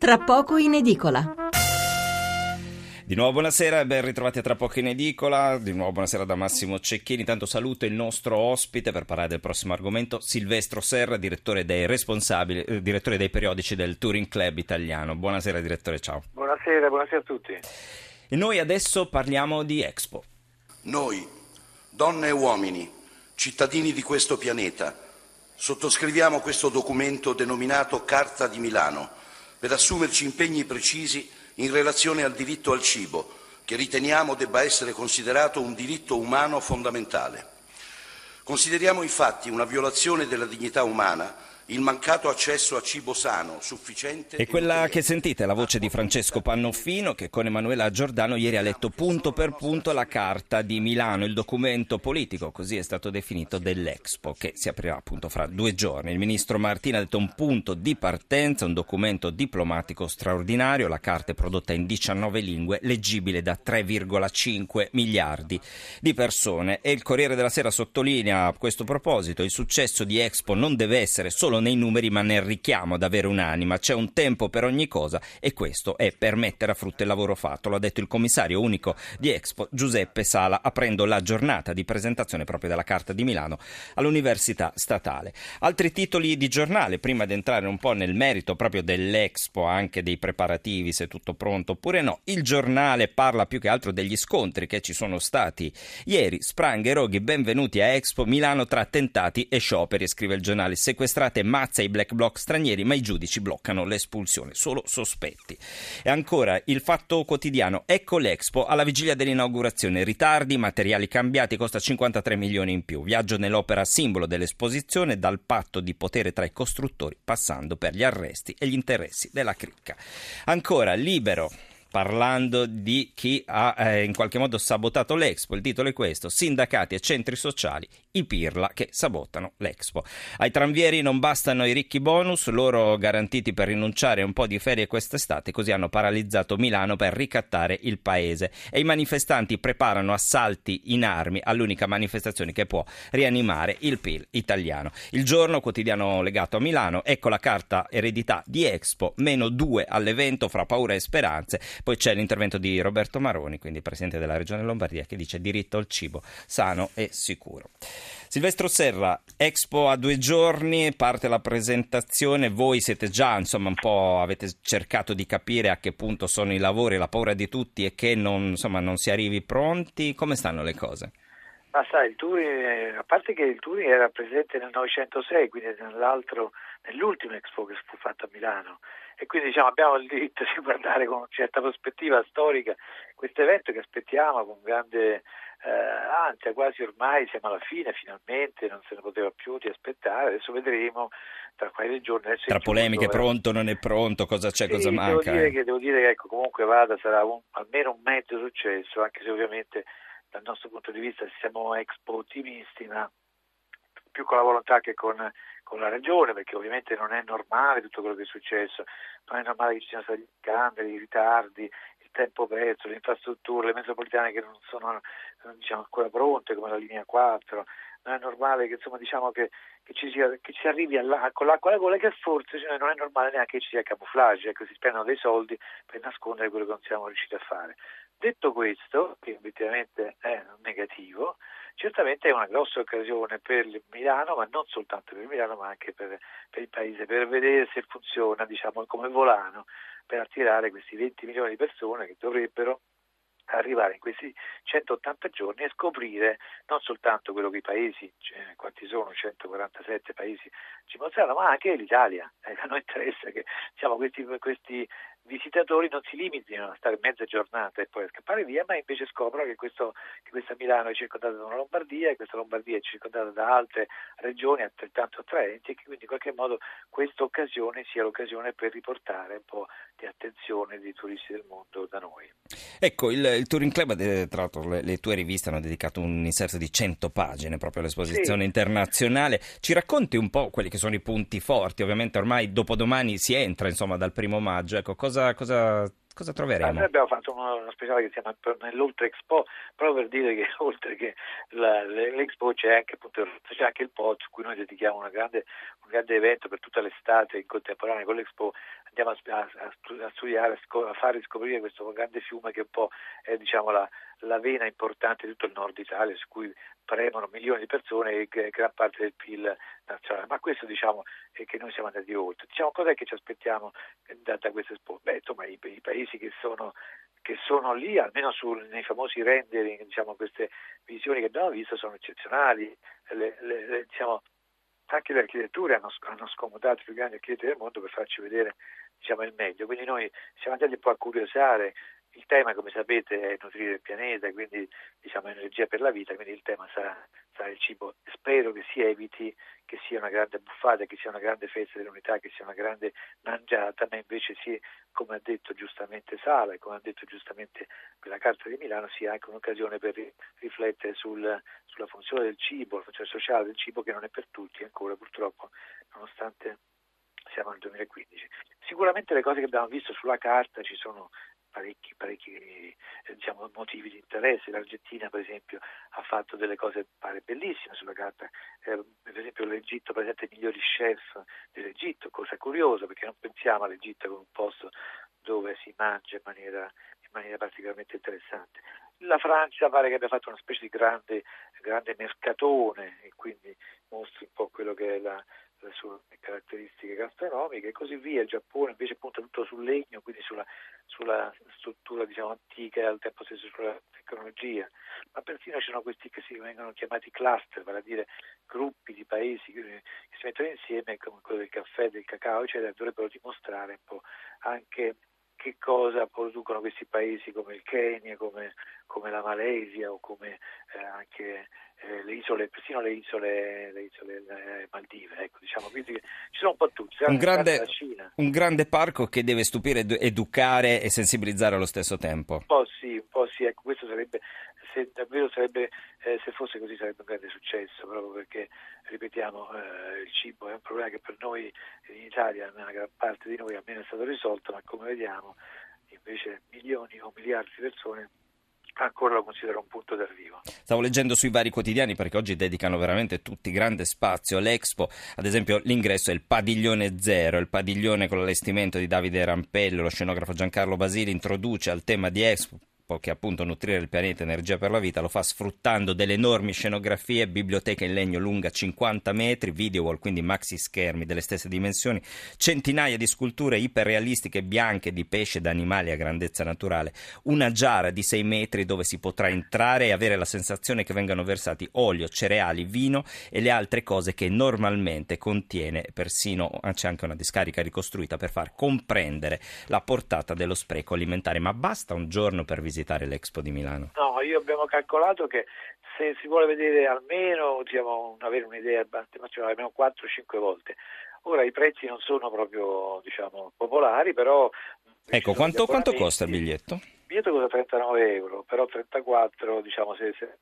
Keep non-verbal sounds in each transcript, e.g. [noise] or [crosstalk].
tra poco in edicola. Di nuovo buonasera e ben ritrovati a tra poco in edicola. Di nuovo buonasera da Massimo Cecchini. Intanto saluto il nostro ospite per parlare del prossimo argomento, Silvestro Serra, direttore dei responsabili, eh, direttore dei periodici del Touring Club italiano. Buonasera direttore, ciao. Buonasera, buonasera a tutti. E noi adesso parliamo di Expo. Noi, donne e uomini, cittadini di questo pianeta, sottoscriviamo questo documento denominato Carta di Milano per assumerci impegni precisi in relazione al diritto al cibo, che riteniamo debba essere considerato un diritto umano fondamentale. Consideriamo infatti una violazione della dignità umana il mancato accesso a cibo sano, sufficiente. E quella che sentite è la voce di Francesco Pannoffino che con Emanuela Giordano ieri ha letto punto per punto la carta di Milano, il documento politico, così è stato definito, dell'Expo, che si aprirà appunto fra due giorni. Il ministro Martina ha detto un punto di partenza, un documento diplomatico straordinario, la carta è prodotta in 19 lingue, leggibile da 3,5 miliardi di persone. E il Corriere della Sera sottolinea a questo proposito il successo di Expo non deve essere solo nei numeri ma nel richiamo ad avere un'anima. C'è un tempo per ogni cosa e questo è per mettere a frutto il lavoro fatto. Lo ha detto il commissario unico di Expo Giuseppe Sala aprendo la giornata di presentazione proprio della Carta di Milano all'Università Statale. Altri titoli di giornale, prima di entrare un po' nel merito proprio dell'Expo, anche dei preparativi, se tutto pronto oppure no. Il giornale parla più che altro degli scontri che ci sono stati ieri. Sprang e Roghi, benvenuti a Expo Milano tra attentati e scioperi, scrive il giornale. Sequestrate mazza i black bloc stranieri, ma i giudici bloccano l'espulsione, solo sospetti. E ancora il fatto quotidiano, ecco l'Expo alla vigilia dell'inaugurazione, ritardi, materiali cambiati, costa 53 milioni in più. Viaggio nell'opera simbolo dell'esposizione dal patto di potere tra i costruttori, passando per gli arresti e gli interessi della cricca. Ancora libero parlando di chi ha eh, in qualche modo sabotato l'Expo. Il titolo è questo: Sindacati e centri sociali, i pirla che sabotano l'Expo. Ai tranvieri non bastano i ricchi bonus, loro garantiti per rinunciare a un po' di ferie quest'estate, così hanno paralizzato Milano per ricattare il paese. E i manifestanti preparano assalti in armi all'unica manifestazione che può rianimare il PIL italiano. Il giorno quotidiano legato a Milano, ecco la carta eredità di Expo, meno due all'evento fra paura e speranze poi c'è l'intervento di Roberto Maroni, quindi presidente della Regione Lombardia, che dice diritto al cibo sano e sicuro. Silvestro Serra, Expo a due giorni, parte la presentazione, voi siete già, insomma, un po' avete cercato di capire a che punto sono i lavori, la paura di tutti e che non, insomma, non si arrivi pronti, come stanno le cose? Ma sai, il Turing, a parte che il Turing era presente nel 906, quindi nell'ultimo Expo che fu fatto a Milano, e quindi diciamo, abbiamo il diritto di guardare con una certa prospettiva storica questo evento che aspettiamo con grande eh, ansia, quasi ormai siamo alla fine, finalmente non se ne poteva più di aspettare, adesso vedremo tra qualche giorni. Adesso tra polemiche, giorno, pronto, non è pronto, cosa c'è, sì, cosa manca? Devo dire, che, devo dire che ecco, comunque vada, sarà un, almeno un mezzo successo, anche se ovviamente dal nostro punto di vista siamo expo ottimisti, ma più con la volontà che con con la Regione, perché ovviamente non è normale tutto quello che è successo, non è normale che ci siano stati cambi, i ritardi, il tempo perso, le infrastrutture, le metropolitane che non sono diciamo, ancora pronte come la linea 4, non è normale che, insomma, diciamo che, che, ci, sia, che ci arrivi con l'acqua alla gola che forse cioè, non è normale neanche che ci sia camouflage, ecco, si spendono dei soldi per nascondere quello che non siamo riusciti a fare. Detto questo, che obiettivamente è negativo, certamente è una grossa occasione per Milano, ma non soltanto per Milano, ma anche per, per il Paese, per vedere se funziona diciamo, come volano per attirare questi 20 milioni di persone che dovrebbero arrivare in questi 180 giorni e scoprire non soltanto quello che i paesi, cioè, quanti sono, 147 paesi ci mostrano, ma anche l'Italia. Eh, a noi interessa che diciamo, questi, questi visitatori non si limitino a stare mezza giornata e poi a scappare via, ma invece scoprono che, questo, che questa Milano è circondata da una Lombardia e questa Lombardia è circondata da altre regioni altrettanto attraenti e che quindi in qualche modo questa occasione sia l'occasione per riportare un po' di attenzione dei turisti del mondo da noi. Ecco, il, il Touring Club, tra l'altro le, le, tue riviste hanno dedicato un inserto di 100 pagine proprio all'esposizione sì. internazionale. Ci racconti un po' quelli che sono i punti forti? Ovviamente ormai dopodomani si entra insomma dal primo maggio, ecco, cosa cosa, Cosa troveremo? noi abbiamo fatto uno, uno, speciale che si chiama nell'Oltre Expo, proprio per dire che [laughs] oltre che la, l'Expo c'è anche, appunto, c'è anche il POT, su cui noi dedichiamo grande, un grande evento per tutta l'estate in contemporanea con l'Expo, andiamo a, a, a studiare, a fare scoprire questo grande fiume che un po' è diciamo, la, la vena importante di tutto il nord Italia, su cui premono milioni di persone e gran parte del PIL nazionale. Ma questo diciamo è che noi siamo andati oltre. Diciamo cos'è che ci aspettiamo da, da questo Expo? Beh, insomma, i, i paesi che sono che sono lì, almeno sul, nei famosi rendering, diciamo, queste visioni che abbiamo visto sono eccezionali. Le, le, le, diciamo, anche le architetture hanno, hanno, scomodato i più grandi architetti del mondo per farci vedere diciamo, il meglio. Quindi noi siamo andati un po' a curiosare il tema, come sapete, è nutrire il pianeta, quindi diciamo energia per la vita, quindi il tema sarà, sarà il cibo. Spero che si eviti che sia una grande buffata, che sia una grande festa dell'unità, che sia una grande mangiata, ma invece sia, come ha detto giustamente Sala e come ha detto giustamente quella carta di Milano, sia anche un'occasione per riflettere sul, sulla funzione del cibo, la funzione sociale del cibo che non è per tutti ancora purtroppo, nonostante siamo nel 2015. Sicuramente le cose che abbiamo visto sulla carta ci sono parecchi, parecchi eh, diciamo, motivi di interesse. L'Argentina, per esempio, ha fatto delle cose pare bellissime sulla carta. Eh, per esempio, l'Egitto presenta i migliori chef dell'Egitto, cosa curiosa perché non pensiamo all'Egitto come un posto dove si mangia in maniera, in maniera particolarmente interessante. La Francia pare che abbia fatto una specie di grande, grande mercatone e quindi mostri un po' quello che è la, le sue caratteristiche gastronomiche e così via. Il Giappone invece punta tutto sul legno, quindi sulla, sulla struttura diciamo, antica e al tempo stesso sulla tecnologia, ma persino ci sono questi che si vengono chiamati cluster, vale a dire gruppi di paesi che, si mettono insieme come quello del caffè, del cacao, eccetera, dovrebbero dimostrare un po' anche che cosa producono questi paesi come il Kenya, come, come la Malesia o come eh, anche eh, le isole, persino le isole, le isole eh, Maldive, ecco, diciamo, quindi ci sono un po' tutti. Un grande, un grande, parco che deve stupire, educare e sensibilizzare allo stesso tempo. Un po' sì, un po' sì, ecco, questo sarebbe, se davvero sarebbe, eh, se fosse così sarebbe un grande successo, proprio perché, ripetiamo, eh, il cibo è un problema che per noi in Italia, nella gran parte di noi almeno è stato risolto, ma come vediamo invece milioni o miliardi di persone ancora lo considero un punto d'arrivo. Stavo leggendo sui vari quotidiani perché oggi dedicano veramente tutti grande spazio all'Expo, ad esempio l'ingresso è il padiglione zero, il padiglione con l'allestimento di Davide Rampello, lo scenografo Giancarlo Basili introduce al tema di Expo che appunto nutrire il pianeta energia per la vita lo fa sfruttando delle enormi scenografie, biblioteca in legno lunga 50 metri, video wall, quindi maxi schermi delle stesse dimensioni, centinaia di sculture iperrealistiche bianche di pesce ed animali a grandezza naturale, una giara di 6 metri dove si potrà entrare e avere la sensazione che vengano versati olio, cereali, vino e le altre cose che normalmente contiene, persino c'è anche una discarica ricostruita per far comprendere la portata dello spreco alimentare, ma basta un giorno per visitare visitare l'Expo di Milano? No, io abbiamo calcolato che se si vuole vedere almeno, diciamo, avere un'idea almeno 4-5 volte. Ora i prezzi non sono proprio diciamo, popolari, però... Ecco, quanto, quanto costa il biglietto? Il biglietto costa 39 euro, però 34 diciamo se, se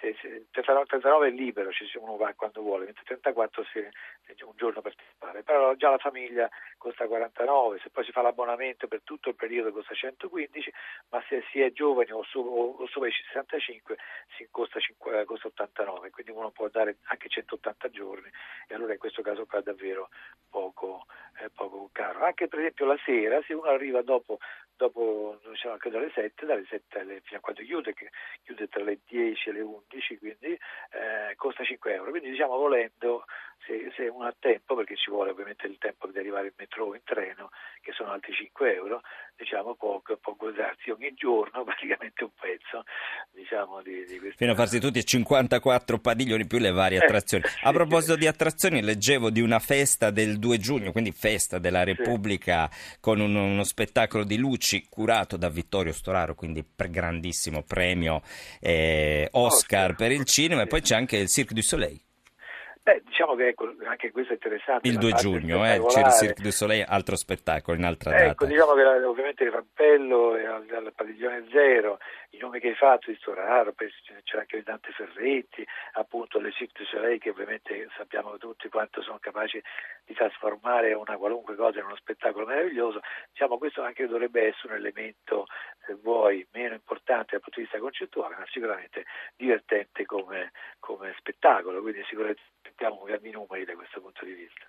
se, se, 39 è libero, ci uno va quando vuole, mentre 34 si, un giorno per fare, però già la famiglia costa 49, se poi si fa l'abbonamento per tutto il periodo costa 115, ma se si è giovani o, su, o sopra i 65 si costa, 5, costa 89, quindi uno può dare anche 180 giorni e allora in questo caso qua è davvero poco, eh, poco caro. Anche per esempio la sera, se uno arriva dopo dopo diciamo, anche dalle 7, dalle 7 alle, fino a quando chiude, che chiude tra le 10 e le 11, quindi eh, costa 5 euro. Quindi diciamo volendo, se, se uno ha tempo, perché ci vuole ovviamente il tempo di arrivare in metro o in treno, che sono altri 5 euro, diciamo può, può gozarsi ogni giorno [laughs] praticamente un pezzo diciamo, di, di questi. Fino a farsi tutti 54 padiglioni più le varie eh, attrazioni. [laughs] Eh, a proposito sì. di attrazioni, leggevo di una festa del 2 giugno, quindi festa della Repubblica, sì. con un, uno spettacolo di luci curato da Vittorio Storaro, quindi per grandissimo premio eh, Oscar, Oscar, per il cinema, e poi c'è anche il Cirque du Soleil. Beh, diciamo che ecco, anche questo è interessante. Il 2 giugno, eh, c'è il Cirque du Soleil, altro spettacolo in altra ecco, data. Diciamo che ovviamente il Rampello è al, al padiglione zero, il nomi che hai fatto, di Storaro, c'è anche Dante Ferretti, appunto le Cirque Soleil che ovviamente sappiamo tutti quanto sono capaci di trasformare una qualunque cosa in uno spettacolo meraviglioso, diciamo questo anche dovrebbe essere un elemento, se vuoi, meno importante dal punto di vista concettuale, ma sicuramente divertente come, come spettacolo, quindi sicuramente abbiamo grandi numeri da questo punto di vista.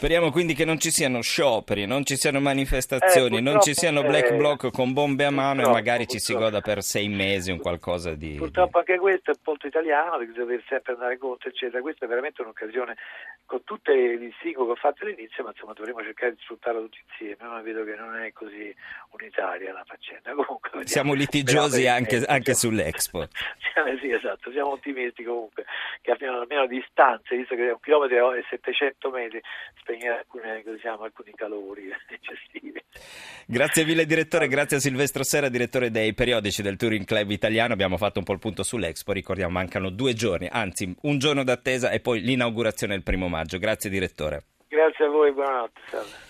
Speriamo quindi che non ci siano scioperi, non ci siano manifestazioni, eh, non ci siano black bloc con bombe a mano e magari ci si goda per sei mesi un qualcosa di... Purtroppo anche questo è il punto italiano, di dover sempre andare contro, eccetera. Questa è veramente un'occasione, con tutte le distinguo che ho fatto all'inizio, ma insomma dovremo cercare di sfruttarla tutti insieme, ma vedo che non è così unitaria la faccenda. [laughs] Comunque, vediamo. Siamo litigiosi anche, anche sull'Expo. [laughs] Sì, esatto, siamo ottimisti comunque, che abbiano almeno distanze, visto che un chilometro e 700 metri, spegnere alcune, diciamo, alcuni calori [laughs] eccessivi. Grazie mille direttore, grazie a Silvestro Serra, direttore dei periodici del Touring Club Italiano. Abbiamo fatto un po' il punto sull'Expo, ricordiamo mancano due giorni, anzi un giorno d'attesa e poi l'inaugurazione il primo maggio. Grazie direttore. Grazie a voi, buonanotte. Salve.